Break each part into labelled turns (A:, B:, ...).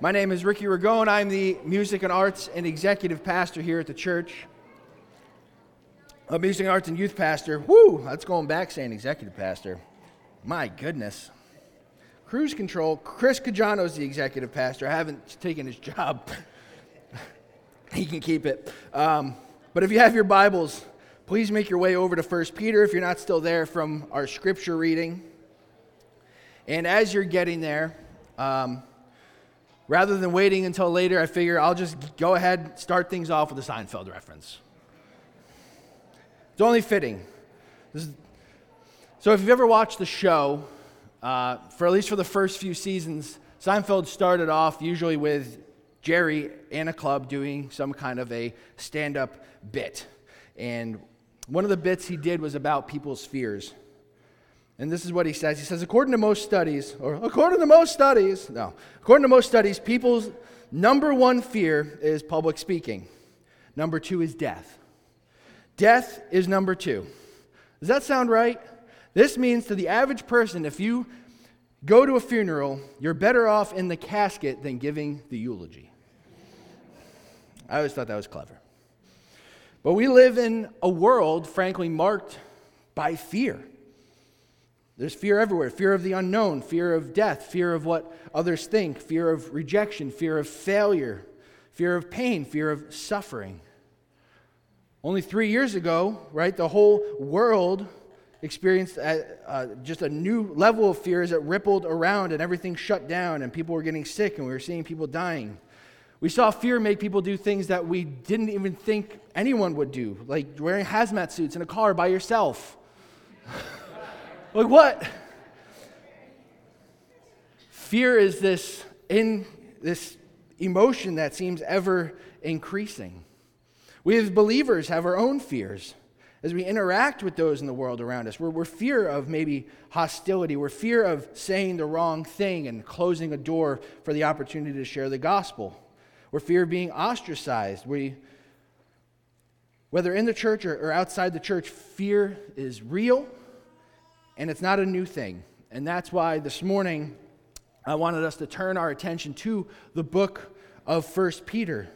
A: My name is Ricky Ragone. I'm the music and arts and executive pastor here at the church. A music and arts and youth pastor. Woo, that's going back saying executive pastor. My goodness. Cruise control. Chris Cajano is the executive pastor. I haven't taken his job. he can keep it. Um, but if you have your Bibles, please make your way over to 1 Peter if you're not still there from our scripture reading. And as you're getting there, um, Rather than waiting until later, I figure I'll just go ahead, and start things off with a Seinfeld reference. It's only fitting. Is, so, if you've ever watched the show, uh, for at least for the first few seasons, Seinfeld started off usually with Jerry and a club doing some kind of a stand up bit. And one of the bits he did was about people's fears. And this is what he says. He says, according to most studies, or according to most studies, no, according to most studies, people's number one fear is public speaking. Number two is death. Death is number two. Does that sound right? This means to the average person, if you go to a funeral, you're better off in the casket than giving the eulogy. I always thought that was clever. But we live in a world, frankly, marked by fear. There's fear everywhere fear of the unknown, fear of death, fear of what others think, fear of rejection, fear of failure, fear of pain, fear of suffering. Only three years ago, right, the whole world experienced a, uh, just a new level of fear as it rippled around and everything shut down and people were getting sick and we were seeing people dying. We saw fear make people do things that we didn't even think anyone would do, like wearing hazmat suits in a car by yourself. Like what? Fear is this in this emotion that seems ever increasing. We as believers have our own fears as we interact with those in the world around us. We're, we're fear of maybe hostility. We're fear of saying the wrong thing and closing a door for the opportunity to share the gospel. We're fear of being ostracized. We, whether in the church or, or outside the church, fear is real and it's not a new thing. And that's why this morning I wanted us to turn our attention to the book of First Peter.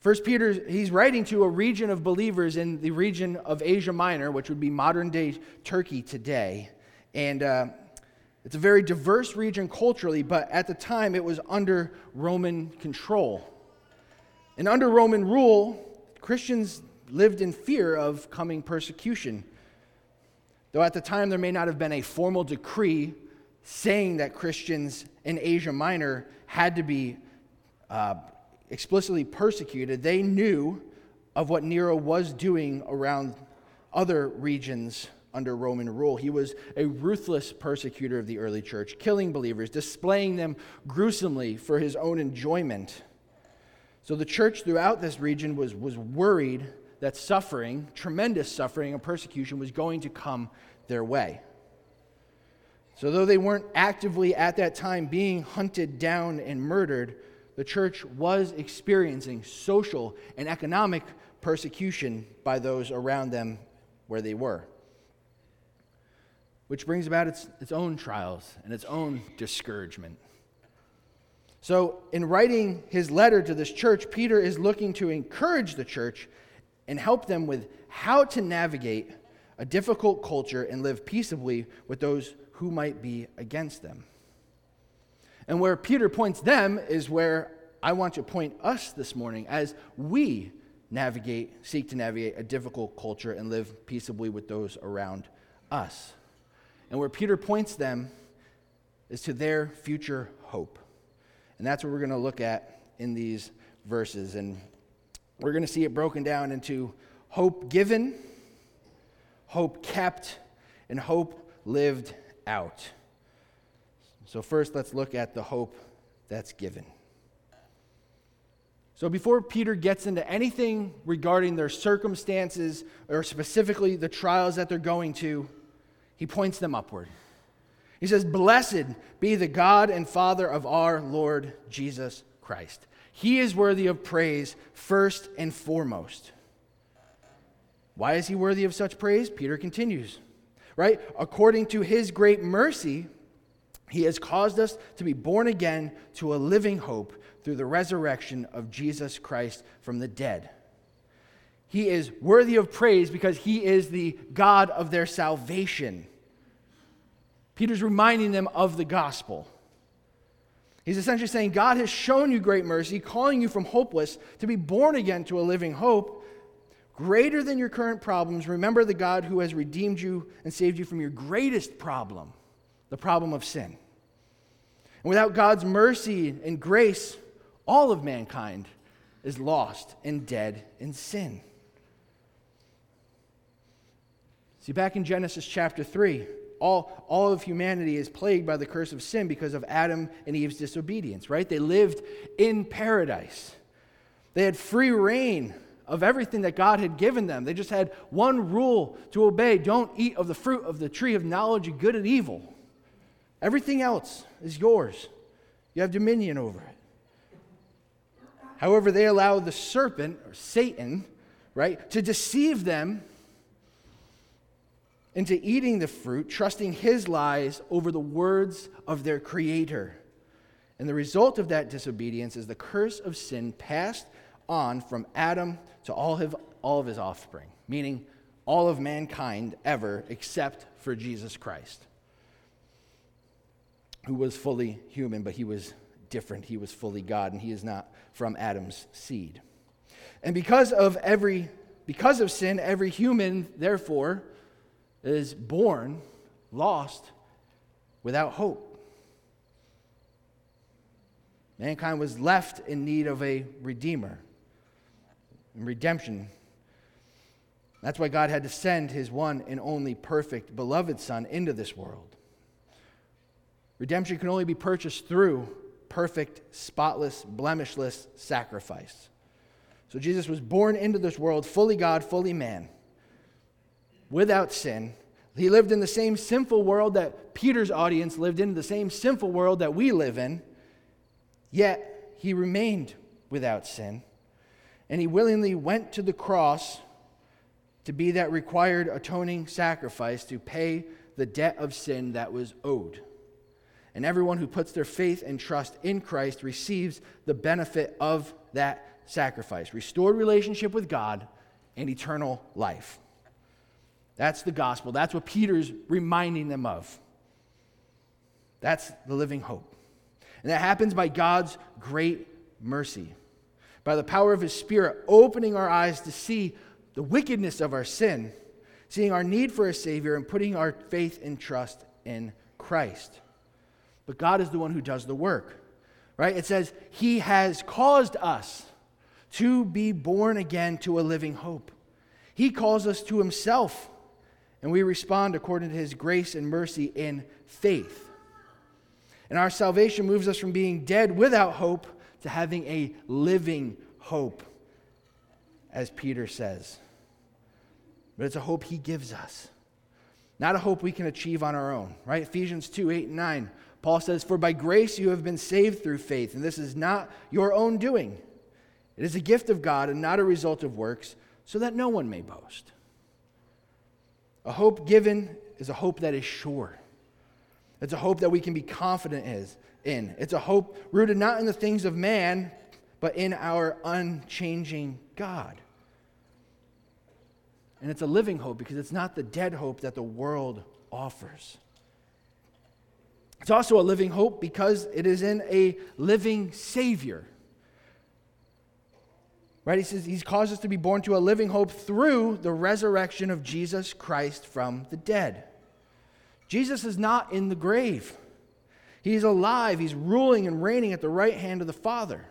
A: First Peter, he's writing to a region of believers in the region of Asia Minor, which would be modern day Turkey today. And uh, it's a very diverse region culturally, but at the time it was under Roman control. And under Roman rule, Christians lived in fear of coming persecution. Though at the time there may not have been a formal decree saying that Christians in Asia Minor had to be uh, explicitly persecuted, they knew of what Nero was doing around other regions under Roman rule. He was a ruthless persecutor of the early church, killing believers, displaying them gruesomely for his own enjoyment. So the church throughout this region was, was worried that suffering, tremendous suffering and persecution, was going to come their way. So, though they weren't actively at that time being hunted down and murdered, the church was experiencing social and economic persecution by those around them where they were. Which brings about its, its own trials and its own discouragement. So, in writing his letter to this church, Peter is looking to encourage the church and help them with how to navigate a difficult culture and live peaceably with those who might be against them. And where Peter points them is where I want to point us this morning as we navigate, seek to navigate a difficult culture and live peaceably with those around us. And where Peter points them is to their future hope. And that's what we're going to look at in these verses. And we're going to see it broken down into hope given, hope kept, and hope lived out. So, first, let's look at the hope that's given. So, before Peter gets into anything regarding their circumstances or specifically the trials that they're going to, he points them upward. He says, Blessed be the God and Father of our Lord Jesus Christ. He is worthy of praise first and foremost. Why is he worthy of such praise? Peter continues, right? According to his great mercy, He has caused us to be born again to a living hope through the resurrection of Jesus Christ from the dead. He is worthy of praise because he is the God of their salvation. Peter's reminding them of the gospel. He's essentially saying, God has shown you great mercy, calling you from hopeless to be born again to a living hope. Greater than your current problems, remember the God who has redeemed you and saved you from your greatest problem, the problem of sin. And without God's mercy and grace, all of mankind is lost and dead in sin. See, back in Genesis chapter 3, all, all of humanity is plagued by the curse of sin because of Adam and Eve's disobedience, right? They lived in paradise. They had free rein of everything that God had given them. They just had one rule to obey don't eat of the fruit of the tree of knowledge of good and evil. Everything else is yours, you have dominion over it. However, they allowed the serpent, or Satan, right, to deceive them into eating the fruit, trusting his lies over the words of their Creator. And the result of that disobedience is the curse of sin passed on from Adam to all, his, all of his offspring, meaning all of mankind ever except for Jesus Christ, who was fully human, but he was different. He was fully God, and he is not from Adam's seed. And because of every because of sin, every human, therefore, is born lost without hope. Mankind was left in need of a redeemer and redemption. That's why God had to send his one and only perfect, beloved Son into this world. Redemption can only be purchased through perfect, spotless, blemishless sacrifice. So Jesus was born into this world fully God, fully man, without sin. He lived in the same sinful world that Peter's audience lived in, the same sinful world that we live in, yet he remained without sin. And he willingly went to the cross to be that required atoning sacrifice to pay the debt of sin that was owed. And everyone who puts their faith and trust in Christ receives the benefit of that sacrifice restored relationship with God and eternal life. That's the gospel. That's what Peter's reminding them of. That's the living hope. And that happens by God's great mercy, by the power of His Spirit opening our eyes to see the wickedness of our sin, seeing our need for a Savior, and putting our faith and trust in Christ but God is the one who does the work. Right? It says, He has caused us to be born again to a living hope. He calls us to Himself, and we respond according to His grace and mercy in faith. And our salvation moves us from being dead without hope to having a living hope, as Peter says. But it's a hope He gives us, not a hope we can achieve on our own, right? Ephesians 2 8 and 9. Paul says, For by grace you have been saved through faith, and this is not your own doing. It is a gift of God and not a result of works, so that no one may boast. A hope given is a hope that is sure. It's a hope that we can be confident is, in. It's a hope rooted not in the things of man, but in our unchanging God. And it's a living hope because it's not the dead hope that the world offers. It's also a living hope because it is in a living Savior. Right? He says he's caused us to be born to a living hope through the resurrection of Jesus Christ from the dead. Jesus is not in the grave. He's alive. He's ruling and reigning at the right hand of the Father.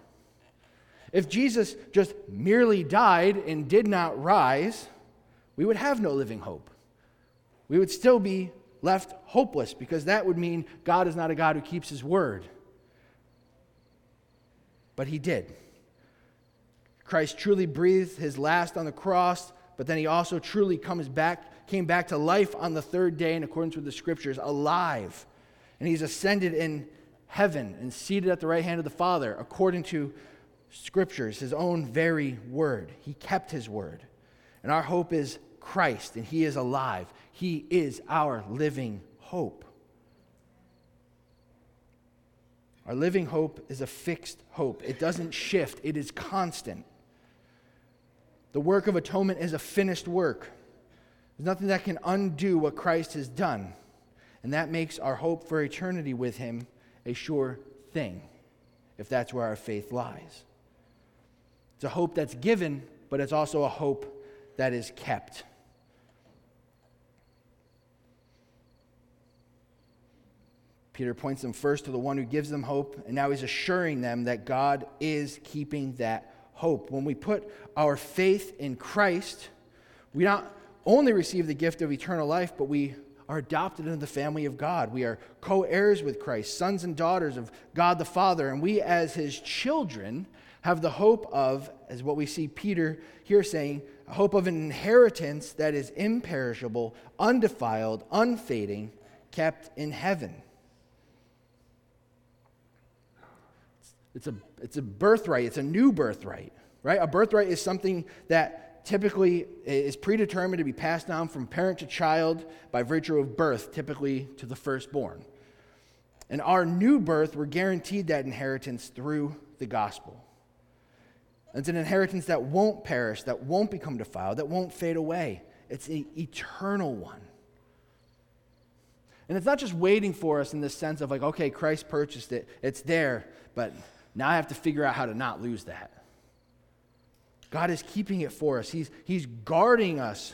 A: If Jesus just merely died and did not rise, we would have no living hope. We would still be left hopeless because that would mean God is not a God who keeps his word. But he did. Christ truly breathed his last on the cross, but then he also truly comes back, came back to life on the third day in accordance with the scriptures, alive. And he's ascended in heaven and seated at the right hand of the Father according to scriptures, his own very word. He kept his word. And our hope is Christ, and he is alive. He is our living hope. Our living hope is a fixed hope, it doesn't shift, it is constant. The work of atonement is a finished work. There's nothing that can undo what Christ has done. And that makes our hope for eternity with Him a sure thing, if that's where our faith lies. It's a hope that's given, but it's also a hope that is kept. Peter points them first to the one who gives them hope, and now he's assuring them that God is keeping that hope. When we put our faith in Christ, we not only receive the gift of eternal life, but we are adopted into the family of God. We are co heirs with Christ, sons and daughters of God the Father, and we, as his children, have the hope of, as what we see Peter here saying, a hope of an inheritance that is imperishable, undefiled, unfading, kept in heaven. It's a, it's a birthright, it's a new birthright, right? A birthright is something that typically is predetermined to be passed down from parent to child by virtue of birth, typically to the firstborn. And our new birth, we're guaranteed that inheritance through the gospel. It's an inheritance that won't perish, that won't become defiled, that won't fade away. It's an eternal one. And it's not just waiting for us in the sense of like, okay, Christ purchased it, it's there, but now I have to figure out how to not lose that. God is keeping it for us, He's, he's guarding us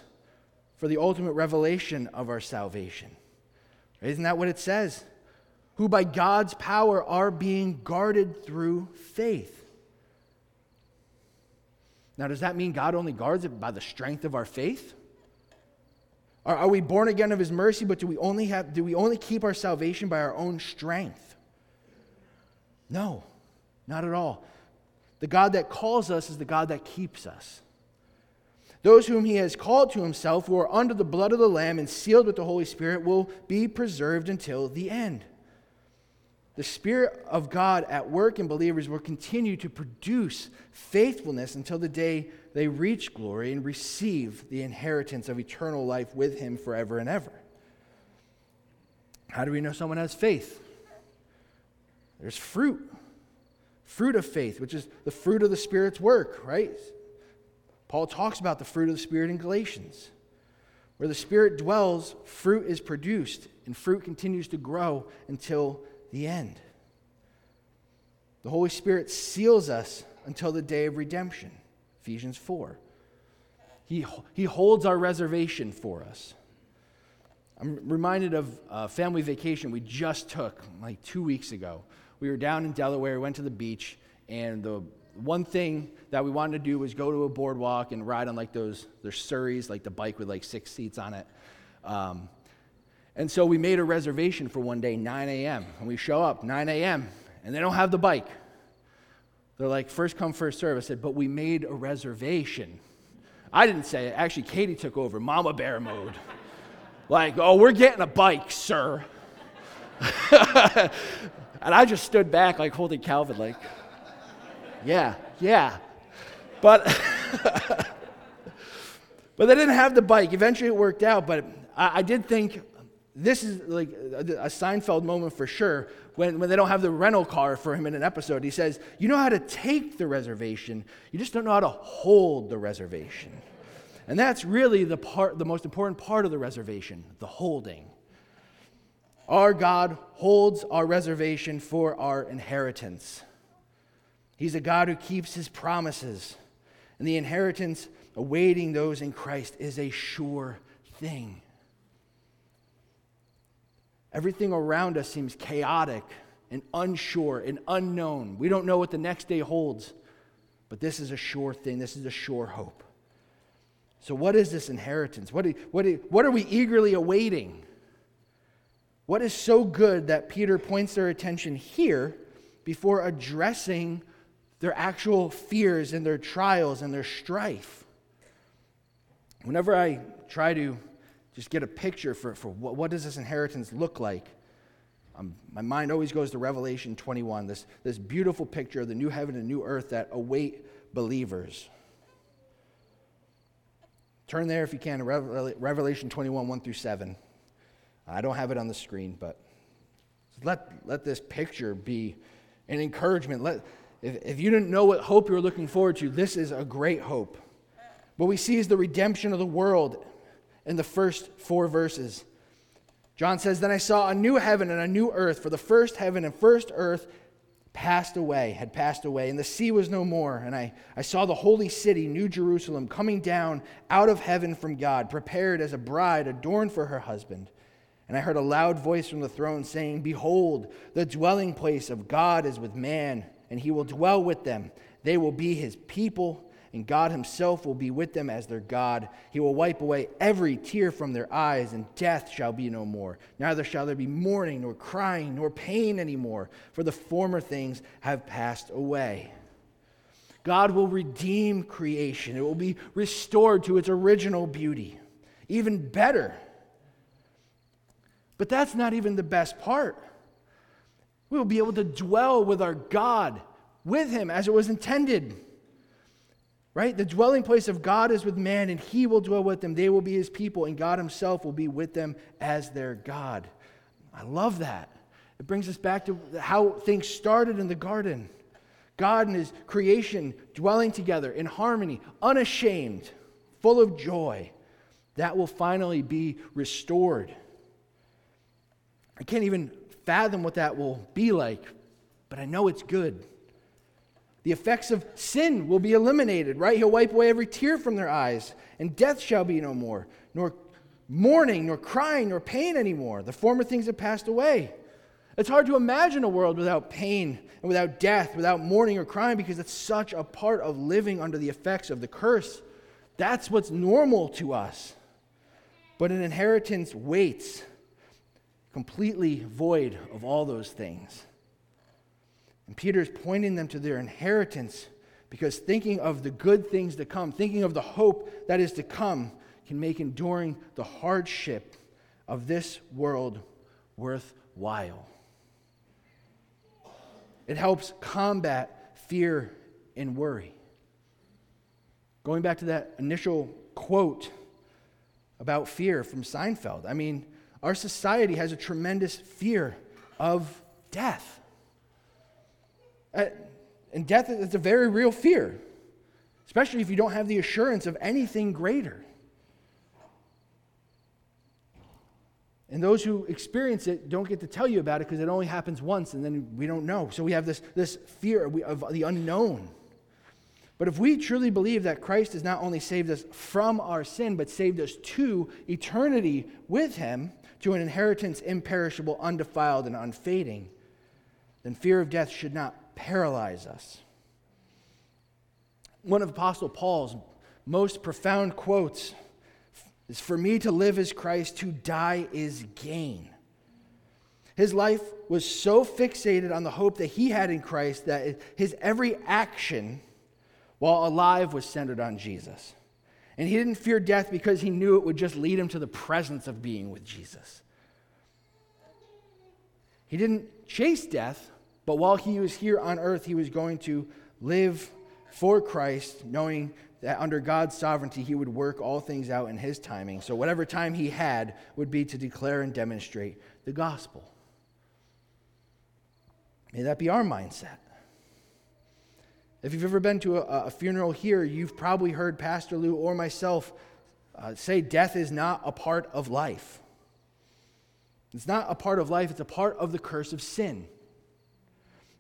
A: for the ultimate revelation of our salvation. Isn't that what it says? Who by God's power are being guarded through faith. Now, does that mean God only guards it by the strength of our faith? Are, are we born again of his mercy, but do we only have do we only keep our salvation by our own strength? No. Not at all. The God that calls us is the God that keeps us. Those whom he has called to himself, who are under the blood of the Lamb and sealed with the Holy Spirit, will be preserved until the end. The Spirit of God at work in believers will continue to produce faithfulness until the day they reach glory and receive the inheritance of eternal life with Him forever and ever. How do we know someone has faith? There's fruit fruit of faith, which is the fruit of the Spirit's work, right? Paul talks about the fruit of the Spirit in Galatians. Where the Spirit dwells, fruit is produced, and fruit continues to grow until the end. The Holy Spirit seals us until the day of redemption, Ephesians 4. He, he holds our reservation for us. I'm reminded of a family vacation we just took like two weeks ago we were down in Delaware, went to the beach, and the one thing that we wanted to do was go to a boardwalk and ride on like those, those Surreys, like the bike with like six seats on it. Um, and so we made a reservation for one day, 9 a.m. And we show up, 9 a.m., and they don't have the bike. They're like, first come, first serve. I said, but we made a reservation. I didn't say it. Actually, Katie took over, mama bear mode. like, oh, we're getting a bike, sir. And I just stood back, like holding Calvin, like, yeah, yeah. But, but they didn't have the bike. Eventually it worked out, but I, I did think this is like a, a Seinfeld moment for sure when, when they don't have the rental car for him in an episode. He says, You know how to take the reservation, you just don't know how to hold the reservation. And that's really the part, the most important part of the reservation, the holding. Our God holds our reservation for our inheritance. He's a God who keeps his promises, and the inheritance awaiting those in Christ is a sure thing. Everything around us seems chaotic and unsure and unknown. We don't know what the next day holds, but this is a sure thing. This is a sure hope. So, what is this inheritance? What, what, what are we eagerly awaiting? What is so good that Peter points their attention here before addressing their actual fears and their trials and their strife? Whenever I try to just get a picture for, for what, what does this inheritance look like, um, my mind always goes to Revelation 21, this, this beautiful picture of the new heaven and new earth that await believers. Turn there if you can to Revelation 21, 1 through 7. I don't have it on the screen, but let, let this picture be an encouragement. Let, if, if you didn't know what hope you were looking forward to, this is a great hope. What we see is the redemption of the world in the first four verses. John says, Then I saw a new heaven and a new earth, for the first heaven and first earth passed away, had passed away, and the sea was no more. And I, I saw the holy city, New Jerusalem, coming down out of heaven from God, prepared as a bride adorned for her husband. And I heard a loud voice from the throne saying, Behold, the dwelling place of God is with man, and he will dwell with them. They will be his people and God Himself will be with them as their God. He will wipe away every tear from their eyes, and death shall be no more. Neither shall there be mourning, nor crying, nor pain anymore, for the former things have passed away. God will redeem creation, it will be restored to its original beauty. Even better. But that's not even the best part. We will be able to dwell with our God, with Him as it was intended. Right? The dwelling place of God is with man, and he will dwell with them. They will be his people, and God himself will be with them as their God. I love that. It brings us back to how things started in the garden. God and his creation dwelling together in harmony, unashamed, full of joy. That will finally be restored. I can't even fathom what that will be like, but I know it's good. The effects of sin will be eliminated, right? He'll wipe away every tear from their eyes, and death shall be no more, nor mourning, nor crying, nor pain anymore. The former things have passed away. It's hard to imagine a world without pain and without death, without mourning or crying, because it's such a part of living under the effects of the curse. That's what's normal to us. But an inheritance waits, completely void of all those things. And Peter is pointing them to their inheritance because thinking of the good things to come, thinking of the hope that is to come, can make enduring the hardship of this world worthwhile. It helps combat fear and worry. Going back to that initial quote about fear from Seinfeld, I mean, our society has a tremendous fear of death. Uh, and death is a very real fear, especially if you don't have the assurance of anything greater. And those who experience it don't get to tell you about it because it only happens once and then we don't know. So we have this, this fear of the unknown. But if we truly believe that Christ has not only saved us from our sin, but saved us to eternity with Him, to an inheritance imperishable, undefiled, and unfading, then fear of death should not paralyze us. One of Apostle Paul's most profound quotes is For me to live is Christ, to die is gain. His life was so fixated on the hope that he had in Christ that his every action while alive was centered on Jesus. And he didn't fear death because he knew it would just lead him to the presence of being with Jesus. He didn't chase death but while he was here on earth, he was going to live for Christ, knowing that under God's sovereignty, he would work all things out in his timing. So, whatever time he had would be to declare and demonstrate the gospel. May that be our mindset. If you've ever been to a, a funeral here, you've probably heard Pastor Lou or myself uh, say death is not a part of life. It's not a part of life, it's a part of the curse of sin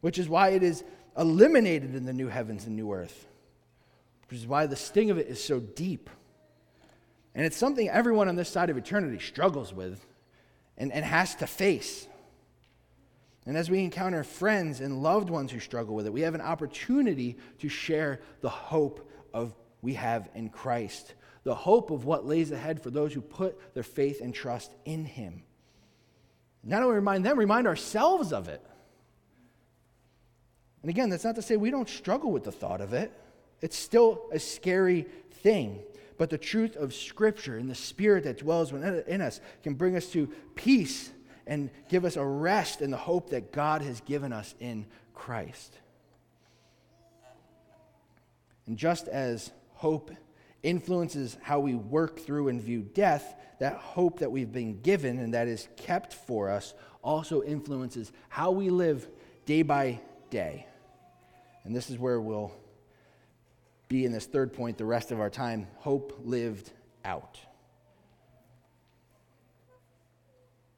A: which is why it is eliminated in the new heavens and new earth, which is why the sting of it is so deep. And it's something everyone on this side of eternity struggles with and, and has to face. And as we encounter friends and loved ones who struggle with it, we have an opportunity to share the hope of we have in Christ, the hope of what lays ahead for those who put their faith and trust in Him. Not only remind them, remind ourselves of it. And again, that's not to say we don't struggle with the thought of it. It's still a scary thing. But the truth of Scripture and the Spirit that dwells in us can bring us to peace and give us a rest in the hope that God has given us in Christ. And just as hope influences how we work through and view death, that hope that we've been given and that is kept for us also influences how we live day by day. And this is where we'll be in this third point the rest of our time hope lived out.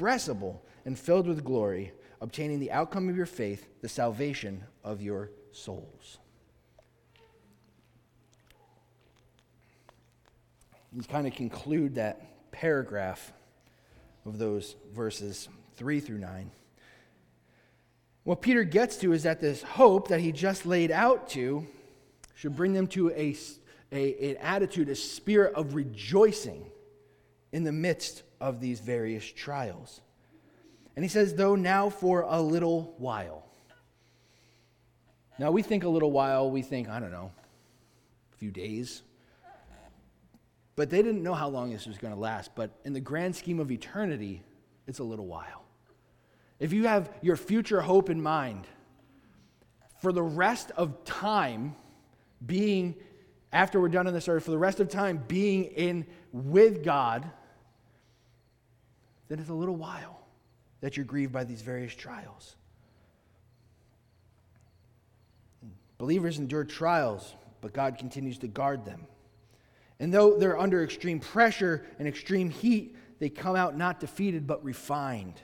A: inexpressible and filled with glory, obtaining the outcome of your faith, the salvation of your souls. You kind of conclude that paragraph of those verses 3 through 9. What Peter gets to is that this hope that he just laid out to should bring them to a, a, an attitude, a spirit of rejoicing in the midst of these various trials. And he says, though now for a little while. Now, we think a little while, we think, I don't know, a few days. But they didn't know how long this was going to last. But in the grand scheme of eternity, it's a little while. If you have your future hope in mind, for the rest of time being, after we're done on this earth, for the rest of time being in with God, then it's a little while that you're grieved by these various trials. Believers endure trials, but God continues to guard them. And though they're under extreme pressure and extreme heat, they come out not defeated, but refined.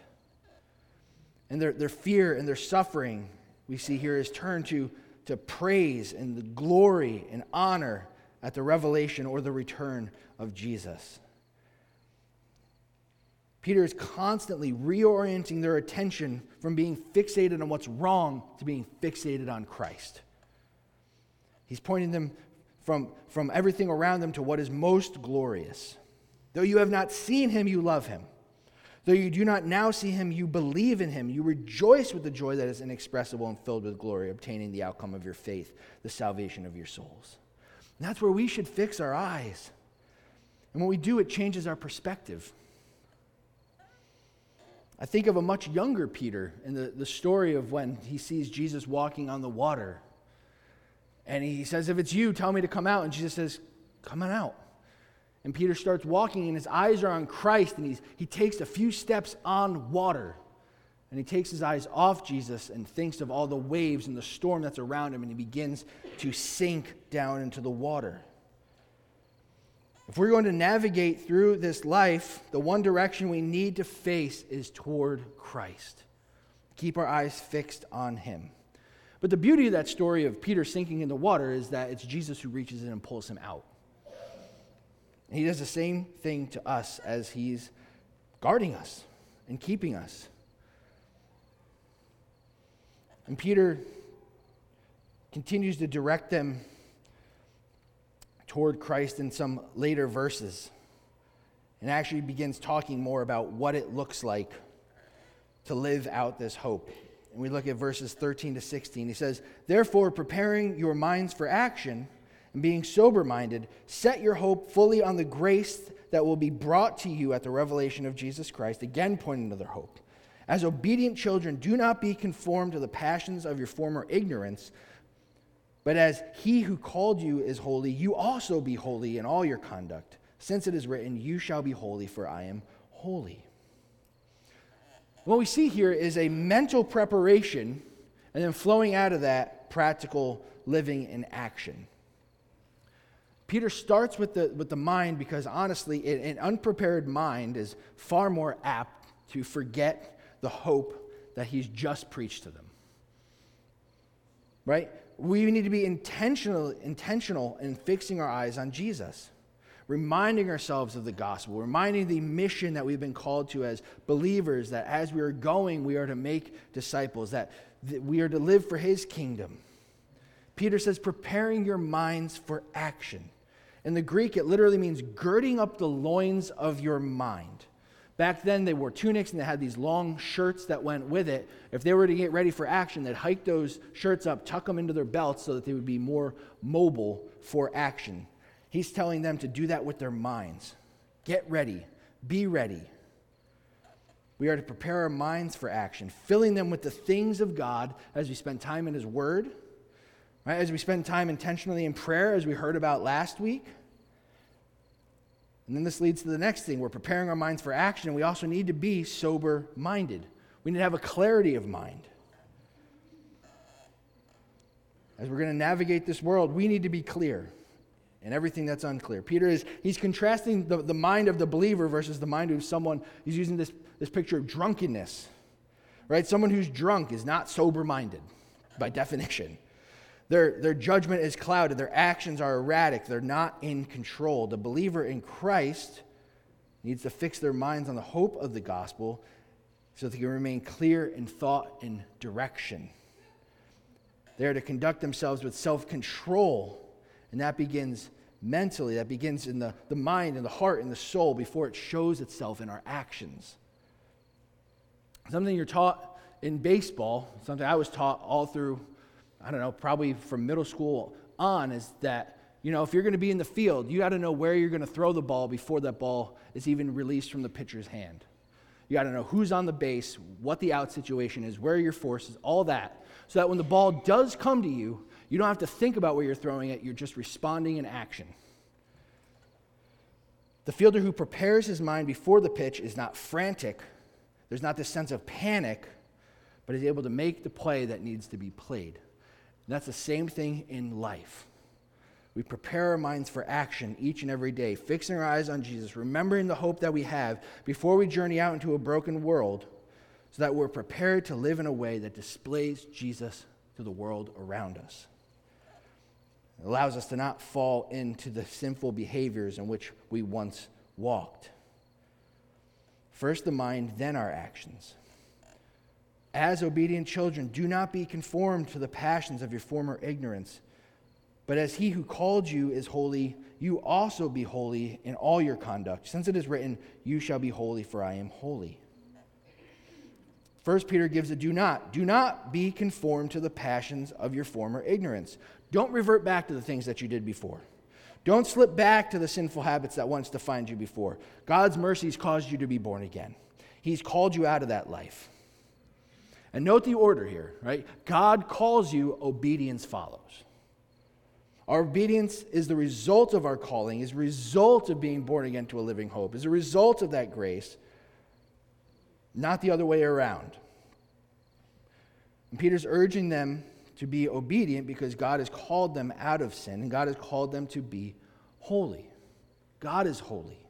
A: And their, their fear and their suffering, we see here, is turned to, to praise and the glory and honor at the revelation or the return of Jesus. Peter is constantly reorienting their attention from being fixated on what's wrong to being fixated on Christ. He's pointing them from, from everything around them to what is most glorious. Though you have not seen him, you love him. Though you do not now see him, you believe in him. You rejoice with the joy that is inexpressible and filled with glory, obtaining the outcome of your faith, the salvation of your souls. And that's where we should fix our eyes. And when we do, it changes our perspective. I think of a much younger Peter in the, the story of when he sees Jesus walking on the water. And he says, If it's you, tell me to come out. And Jesus says, Come on out. And Peter starts walking, and his eyes are on Christ, and he's, he takes a few steps on water. And he takes his eyes off Jesus and thinks of all the waves and the storm that's around him, and he begins to sink down into the water. If we're going to navigate through this life, the one direction we need to face is toward Christ. Keep our eyes fixed on Him. But the beauty of that story of Peter sinking in the water is that it's Jesus who reaches in and pulls him out. And he does the same thing to us as He's guarding us and keeping us. And Peter continues to direct them toward Christ in some later verses and actually begins talking more about what it looks like to live out this hope. And we look at verses 13 to 16. He says, Therefore, preparing your minds for action and being sober minded, set your hope fully on the grace that will be brought to you at the revelation of Jesus Christ, again pointing to their hope. As obedient children, do not be conformed to the passions of your former ignorance but as he who called you is holy, you also be holy in all your conduct, since it is written, You shall be holy, for I am holy. What we see here is a mental preparation, and then flowing out of that, practical living in action. Peter starts with the, with the mind because honestly, an unprepared mind is far more apt to forget the hope that he's just preached to them. Right? We need to be intentional, intentional in fixing our eyes on Jesus, reminding ourselves of the gospel, reminding the mission that we've been called to as believers, that as we are going, we are to make disciples, that, that we are to live for his kingdom. Peter says, preparing your minds for action. In the Greek, it literally means girding up the loins of your mind, Back then, they wore tunics and they had these long shirts that went with it. If they were to get ready for action, they'd hike those shirts up, tuck them into their belts so that they would be more mobile for action. He's telling them to do that with their minds. Get ready, be ready. We are to prepare our minds for action, filling them with the things of God as we spend time in His Word, right? as we spend time intentionally in prayer, as we heard about last week and then this leads to the next thing. We're preparing our minds for action, and we also need to be sober minded. We need to have a clarity of mind. As we're going to navigate this world, we need to be clear in everything that's unclear. Peter is he's contrasting the, the mind of the believer versus the mind of someone, he's using this, this picture of drunkenness. Right? Someone who's drunk is not sober minded by definition. Their, their judgment is clouded. Their actions are erratic. They're not in control. The believer in Christ needs to fix their minds on the hope of the gospel so that they can remain clear in thought and direction. They are to conduct themselves with self control, and that begins mentally, that begins in the, the mind and the heart and the soul before it shows itself in our actions. Something you're taught in baseball, something I was taught all through I don't know, probably from middle school on, is that, you know, if you're going to be in the field, you got to know where you're going to throw the ball before that ball is even released from the pitcher's hand. You got to know who's on the base, what the out situation is, where your force is, all that. So that when the ball does come to you, you don't have to think about where you're throwing it, you're just responding in action. The fielder who prepares his mind before the pitch is not frantic. There's not this sense of panic, but is able to make the play that needs to be played. And that's the same thing in life. We prepare our minds for action each and every day, fixing our eyes on Jesus, remembering the hope that we have before we journey out into a broken world, so that we're prepared to live in a way that displays Jesus to the world around us. It allows us to not fall into the sinful behaviors in which we once walked. First the mind, then our actions. As obedient children, do not be conformed to the passions of your former ignorance. But as he who called you is holy, you also be holy in all your conduct, since it is written, You shall be holy, for I am holy. First Peter gives a do not. Do not be conformed to the passions of your former ignorance. Don't revert back to the things that you did before. Don't slip back to the sinful habits that once defined you before. God's mercies caused you to be born again. He's called you out of that life. And note the order here, right? God calls you, obedience follows. Our obedience is the result of our calling, is a result of being born again to a living hope, is a result of that grace, not the other way around. And Peter's urging them to be obedient because God has called them out of sin and God has called them to be holy. God is holy.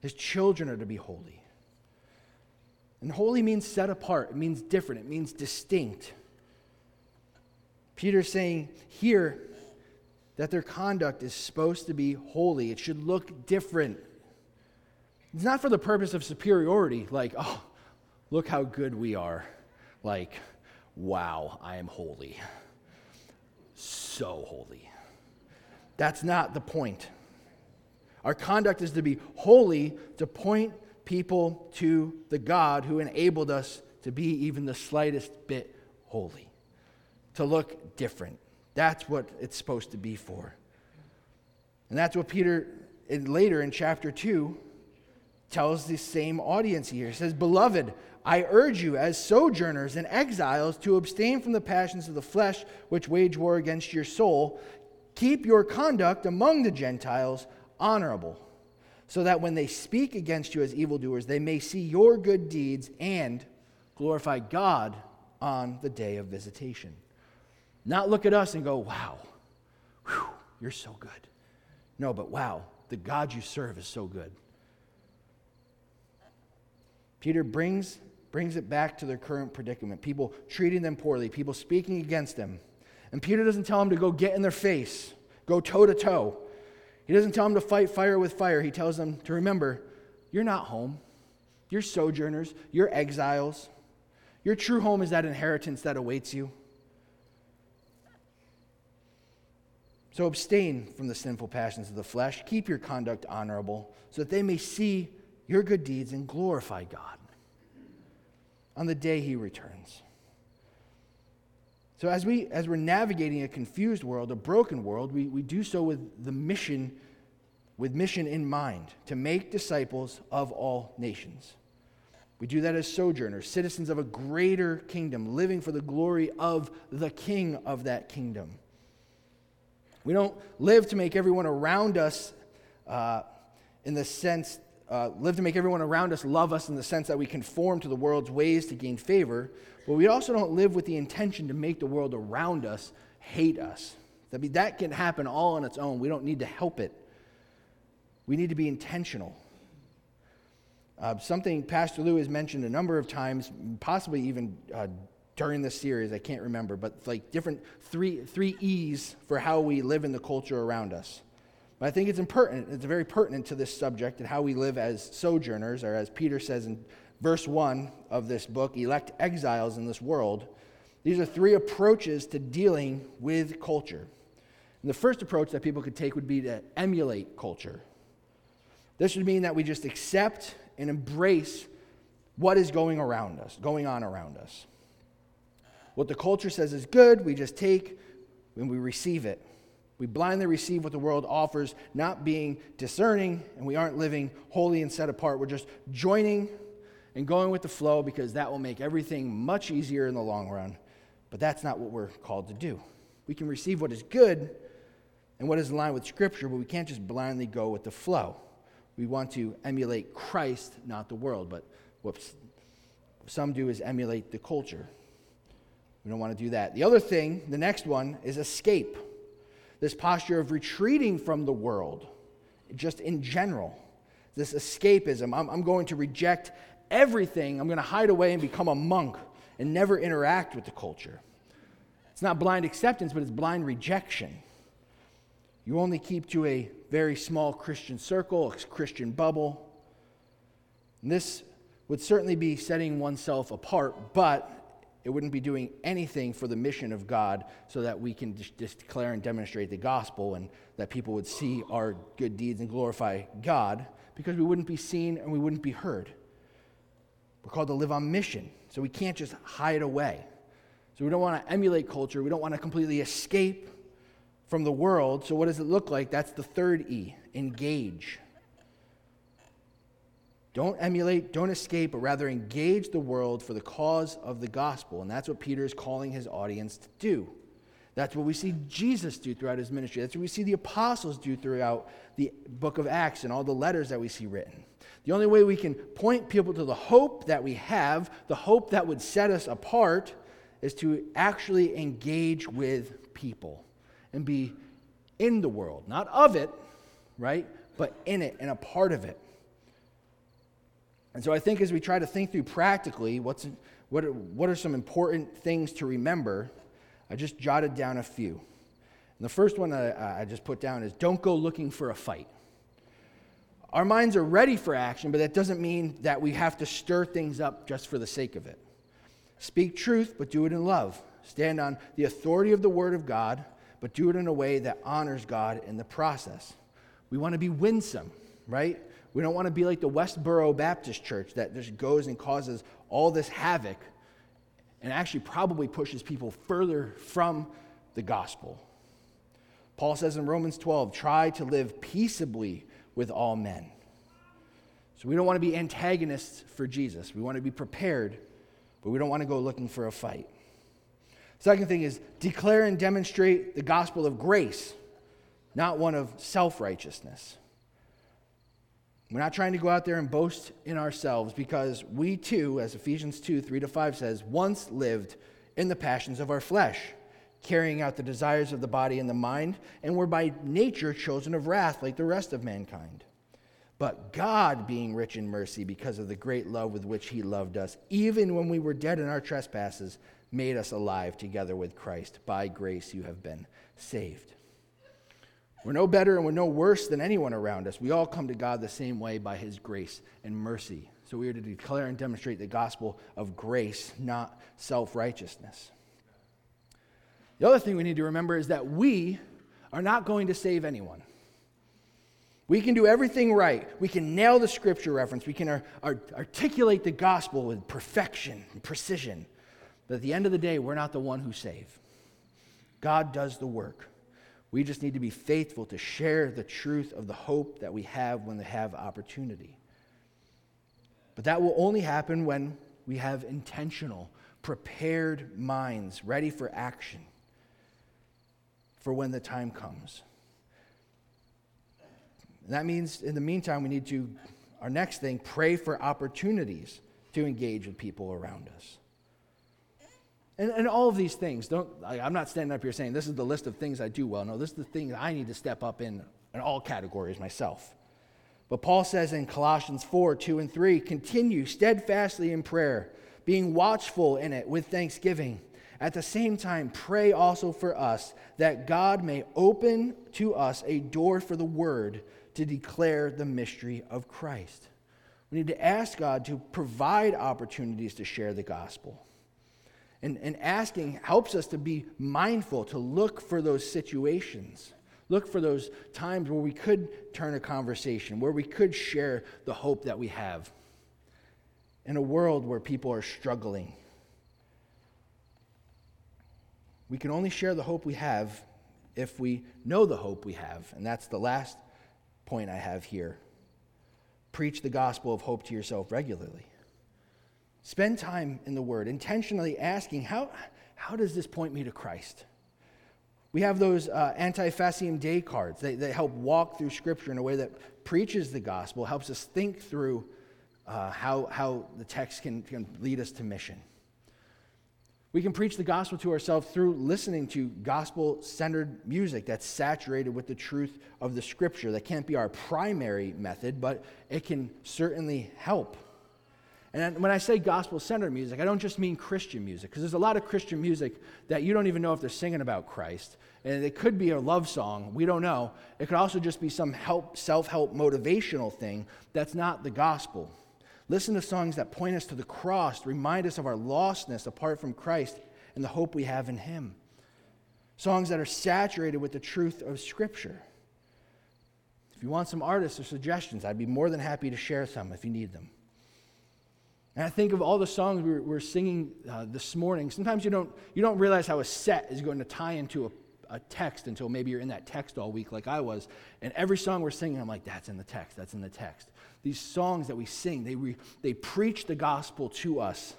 A: His children are to be holy. And holy means set apart, it means different, it means distinct. Peter's saying here that their conduct is supposed to be holy, it should look different. It's not for the purpose of superiority, like, oh, look how good we are. Like, wow, I am holy. So holy. That's not the point. Our conduct is to be holy to point people to the God who enabled us to be even the slightest bit holy, to look different. That's what it's supposed to be for. And that's what Peter, in, later in chapter 2, tells the same audience here. He says, Beloved, I urge you, as sojourners and exiles, to abstain from the passions of the flesh which wage war against your soul. Keep your conduct among the Gentiles honorable so that when they speak against you as evildoers, they may see your good deeds and glorify God on the day of visitation. Not look at us and go, wow, whew, you're so good. No, but wow, the God you serve is so good. Peter brings, brings it back to their current predicament people treating them poorly, people speaking against them. And Peter doesn't tell them to go get in their face, go toe to toe. He doesn't tell them to fight fire with fire. He tells them to remember you're not home. You're sojourners. You're exiles. Your true home is that inheritance that awaits you. So abstain from the sinful passions of the flesh. Keep your conduct honorable, so that they may see your good deeds and glorify God on the day he returns. So as we as we're navigating a confused world, a broken world, we, we do so with the mission, with mission in mind, to make disciples of all nations. We do that as sojourners, citizens of a greater kingdom, living for the glory of the king of that kingdom. We don't live to make everyone around us uh, in the sense, uh, live to make everyone around us love us in the sense that we conform to the world's ways to gain favor, but we also don't live with the intention to make the world around us hate us. I mean, that can happen all on its own. We don't need to help it. We need to be intentional. Uh, something Pastor Lou has mentioned a number of times, possibly even uh, during this series, I can't remember, but like different three, three E's for how we live in the culture around us. But I think it's important, it's very pertinent to this subject and how we live as sojourners, or as Peter says in verse 1 of this book, elect exiles in this world. These are three approaches to dealing with culture. And the first approach that people could take would be to emulate culture. This would mean that we just accept and embrace what is going around us, going on around us. What the culture says is good, we just take and we receive it. We blindly receive what the world offers, not being discerning, and we aren't living holy and set apart. We're just joining and going with the flow because that will make everything much easier in the long run. But that's not what we're called to do. We can receive what is good and what is in line with Scripture, but we can't just blindly go with the flow. We want to emulate Christ, not the world. But what some do is emulate the culture. We don't want to do that. The other thing, the next one, is escape. This posture of retreating from the world, just in general. This escapism. I'm, I'm going to reject everything. I'm going to hide away and become a monk and never interact with the culture. It's not blind acceptance, but it's blind rejection. You only keep to a very small Christian circle, a Christian bubble. And this would certainly be setting oneself apart, but it wouldn't be doing anything for the mission of God so that we can just declare and demonstrate the gospel and that people would see our good deeds and glorify God because we wouldn't be seen and we wouldn't be heard. We're called to live on mission, so we can't just hide away. So we don't want to emulate culture, we don't want to completely escape from the world. So, what does it look like? That's the third E engage. Don't emulate, don't escape, but rather engage the world for the cause of the gospel. And that's what Peter is calling his audience to do. That's what we see Jesus do throughout his ministry. That's what we see the apostles do throughout the book of Acts and all the letters that we see written. The only way we can point people to the hope that we have, the hope that would set us apart, is to actually engage with people and be in the world, not of it, right? But in it and a part of it. And so I think as we try to think through practically what's, what, are, what are some important things to remember, I just jotted down a few. And the first one I, I just put down is don't go looking for a fight. Our minds are ready for action, but that doesn't mean that we have to stir things up just for the sake of it. Speak truth, but do it in love. Stand on the authority of the Word of God but do it in a way that honors God in the process. We want to be winsome, right? We don't want to be like the Westboro Baptist Church that just goes and causes all this havoc and actually probably pushes people further from the gospel. Paul says in Romans 12, try to live peaceably with all men. So we don't want to be antagonists for Jesus. We want to be prepared, but we don't want to go looking for a fight. Second thing is declare and demonstrate the gospel of grace, not one of self righteousness. We're not trying to go out there and boast in ourselves because we too, as Ephesians 2 3 to 5 says, once lived in the passions of our flesh, carrying out the desires of the body and the mind, and were by nature chosen of wrath like the rest of mankind. But God, being rich in mercy because of the great love with which He loved us, even when we were dead in our trespasses, made us alive together with Christ. By grace you have been saved. We're no better and we're no worse than anyone around us. We all come to God the same way by his grace and mercy. So we are to declare and demonstrate the gospel of grace, not self righteousness. The other thing we need to remember is that we are not going to save anyone. We can do everything right. We can nail the scripture reference. We can ar- ar- articulate the gospel with perfection and precision. But at the end of the day, we're not the one who save. God does the work. We just need to be faithful to share the truth of the hope that we have when we have opportunity. But that will only happen when we have intentional, prepared minds ready for action for when the time comes. And that means, in the meantime, we need to, our next thing, pray for opportunities to engage with people around us. And, and all of these things, don't, I, I'm not standing up here saying this is the list of things I do well. No, this is the things I need to step up in, in all categories myself. But Paul says in Colossians 4 2 and 3 continue steadfastly in prayer, being watchful in it with thanksgiving. At the same time, pray also for us that God may open to us a door for the word to declare the mystery of Christ. We need to ask God to provide opportunities to share the gospel. And, and asking helps us to be mindful, to look for those situations. Look for those times where we could turn a conversation, where we could share the hope that we have in a world where people are struggling. We can only share the hope we have if we know the hope we have. And that's the last point I have here. Preach the gospel of hope to yourself regularly. Spend time in the Word, intentionally asking, how, how does this point me to Christ? We have those uh, Anti-Faciem day cards. They help walk through Scripture in a way that preaches the gospel, helps us think through uh, how, how the text can, can lead us to mission. We can preach the gospel to ourselves through listening to gospel centered music that's saturated with the truth of the scripture. That can't be our primary method, but it can certainly help. And when I say gospel centered music, I don't just mean Christian music, because there's a lot of Christian music that you don't even know if they're singing about Christ. And it could be a love song, we don't know. It could also just be some help, self help motivational thing that's not the gospel. Listen to songs that point us to the cross, remind us of our lostness apart from Christ and the hope we have in Him. Songs that are saturated with the truth of Scripture. If you want some artists or suggestions, I'd be more than happy to share some if you need them. And I think of all the songs we were, singing uh, this morning. Sometimes you don't, you don't realize how a set is going to tie into a, a text until maybe you're in that text all week, like I was. And every song we're singing, I'm like, that's in the text, that's in the text. These songs that we sing, they, re, they preach the gospel to us.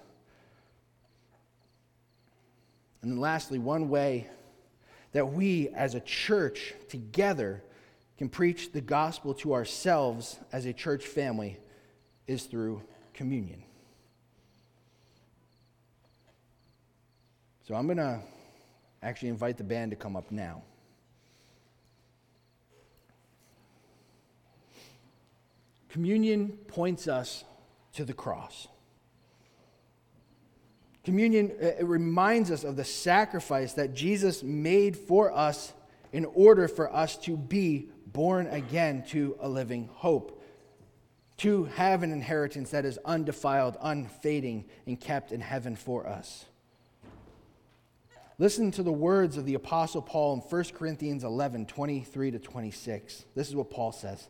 A: And then, lastly, one way that we as a church together can preach the gospel to ourselves as a church family is through communion. So I'm going to actually invite the band to come up now. Communion points us to the cross. Communion uh, it reminds us of the sacrifice that Jesus made for us in order for us to be born again to a living hope, to have an inheritance that is undefiled, unfading, and kept in heaven for us. Listen to the words of the Apostle Paul in 1 Corinthians 11 23 to 26. This is what Paul says.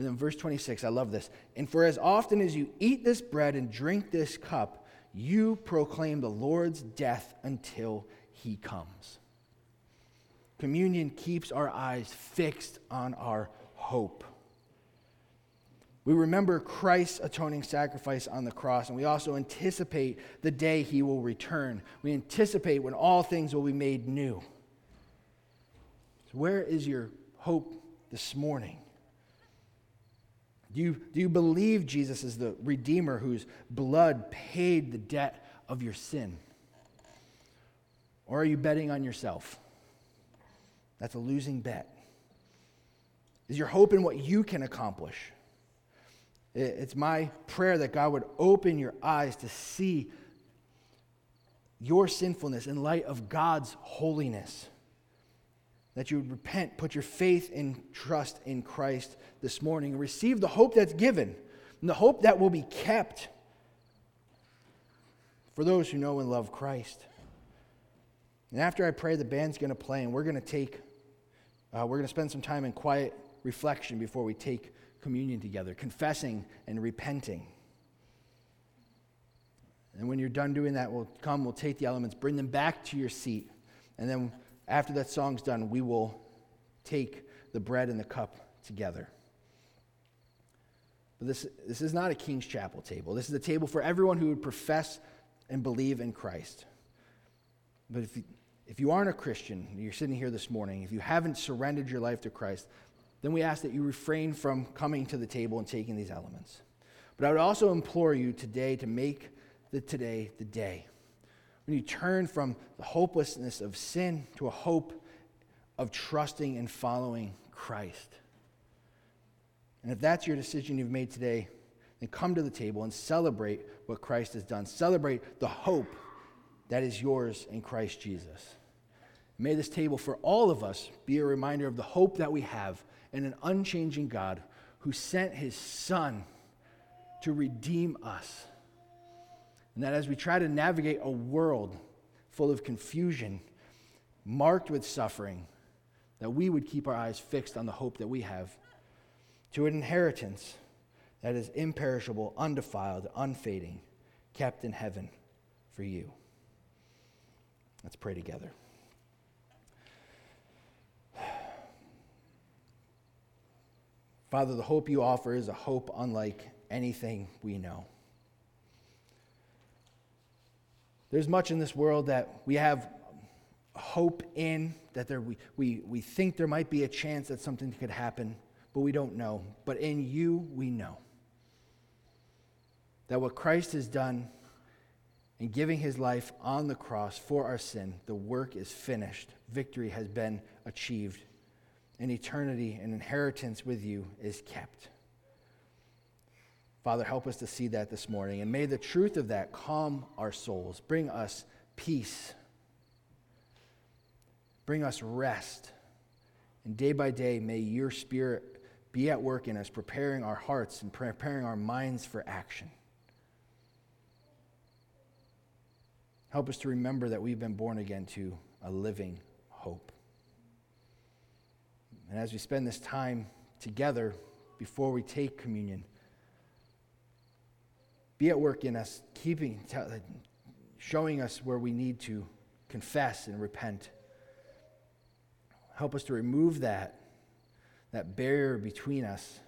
A: And then verse 26, I love this. And for as often as you eat this bread and drink this cup, you proclaim the Lord's death until he comes. Communion keeps our eyes fixed on our hope. We remember Christ's atoning sacrifice on the cross, and we also anticipate the day he will return. We anticipate when all things will be made new. So where is your hope this morning? Do you, do you believe Jesus is the Redeemer whose blood paid the debt of your sin? Or are you betting on yourself? That's a losing bet. Is your hope in what you can accomplish? It's my prayer that God would open your eyes to see your sinfulness in light of God's holiness. That you would repent, put your faith and trust in Christ this morning, and receive the hope that's given, and the hope that will be kept for those who know and love Christ. And after I pray, the band's going to play, and we're going to take, uh, we're going to spend some time in quiet reflection before we take communion together, confessing and repenting. And when you're done doing that, we'll come, we'll take the elements, bring them back to your seat. And then after that song's done, we will take the bread and the cup together. But this, this is not a King's Chapel table. This is a table for everyone who would profess and believe in Christ. But if you, if you aren't a Christian, you're sitting here this morning, if you haven't surrendered your life to Christ, then we ask that you refrain from coming to the table and taking these elements. But I would also implore you today to make the today the day. When you turn from the hopelessness of sin to a hope of trusting and following Christ. And if that's your decision you've made today, then come to the table and celebrate what Christ has done. Celebrate the hope that is yours in Christ Jesus. May this table for all of us be a reminder of the hope that we have in an unchanging God who sent his Son to redeem us. And that as we try to navigate a world full of confusion, marked with suffering, that we would keep our eyes fixed on the hope that we have to an inheritance that is imperishable, undefiled, unfading, kept in heaven for you. Let's pray together. Father, the hope you offer is a hope unlike anything we know. There's much in this world that we have hope in, that there, we, we, we think there might be a chance that something could happen, but we don't know. But in you, we know that what Christ has done in giving his life on the cross for our sin, the work is finished. Victory has been achieved and eternity and inheritance with you is kept. Father, help us to see that this morning. And may the truth of that calm our souls, bring us peace, bring us rest. And day by day, may your spirit be at work in us, preparing our hearts and preparing our minds for action. Help us to remember that we've been born again to a living hope. And as we spend this time together before we take communion, be at work in us, keeping, showing us where we need to confess and repent. Help us to remove that, that barrier between us,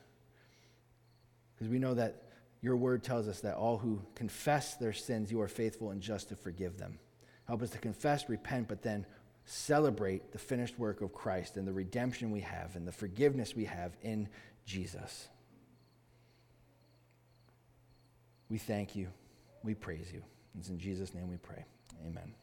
A: because we know that your word tells us that all who confess their sins, you are faithful and just to forgive them. Help us to confess, repent, but then celebrate the finished work of Christ and the redemption we have and the forgiveness we have in Jesus. We thank you. We praise you. It's in Jesus' name we pray. Amen.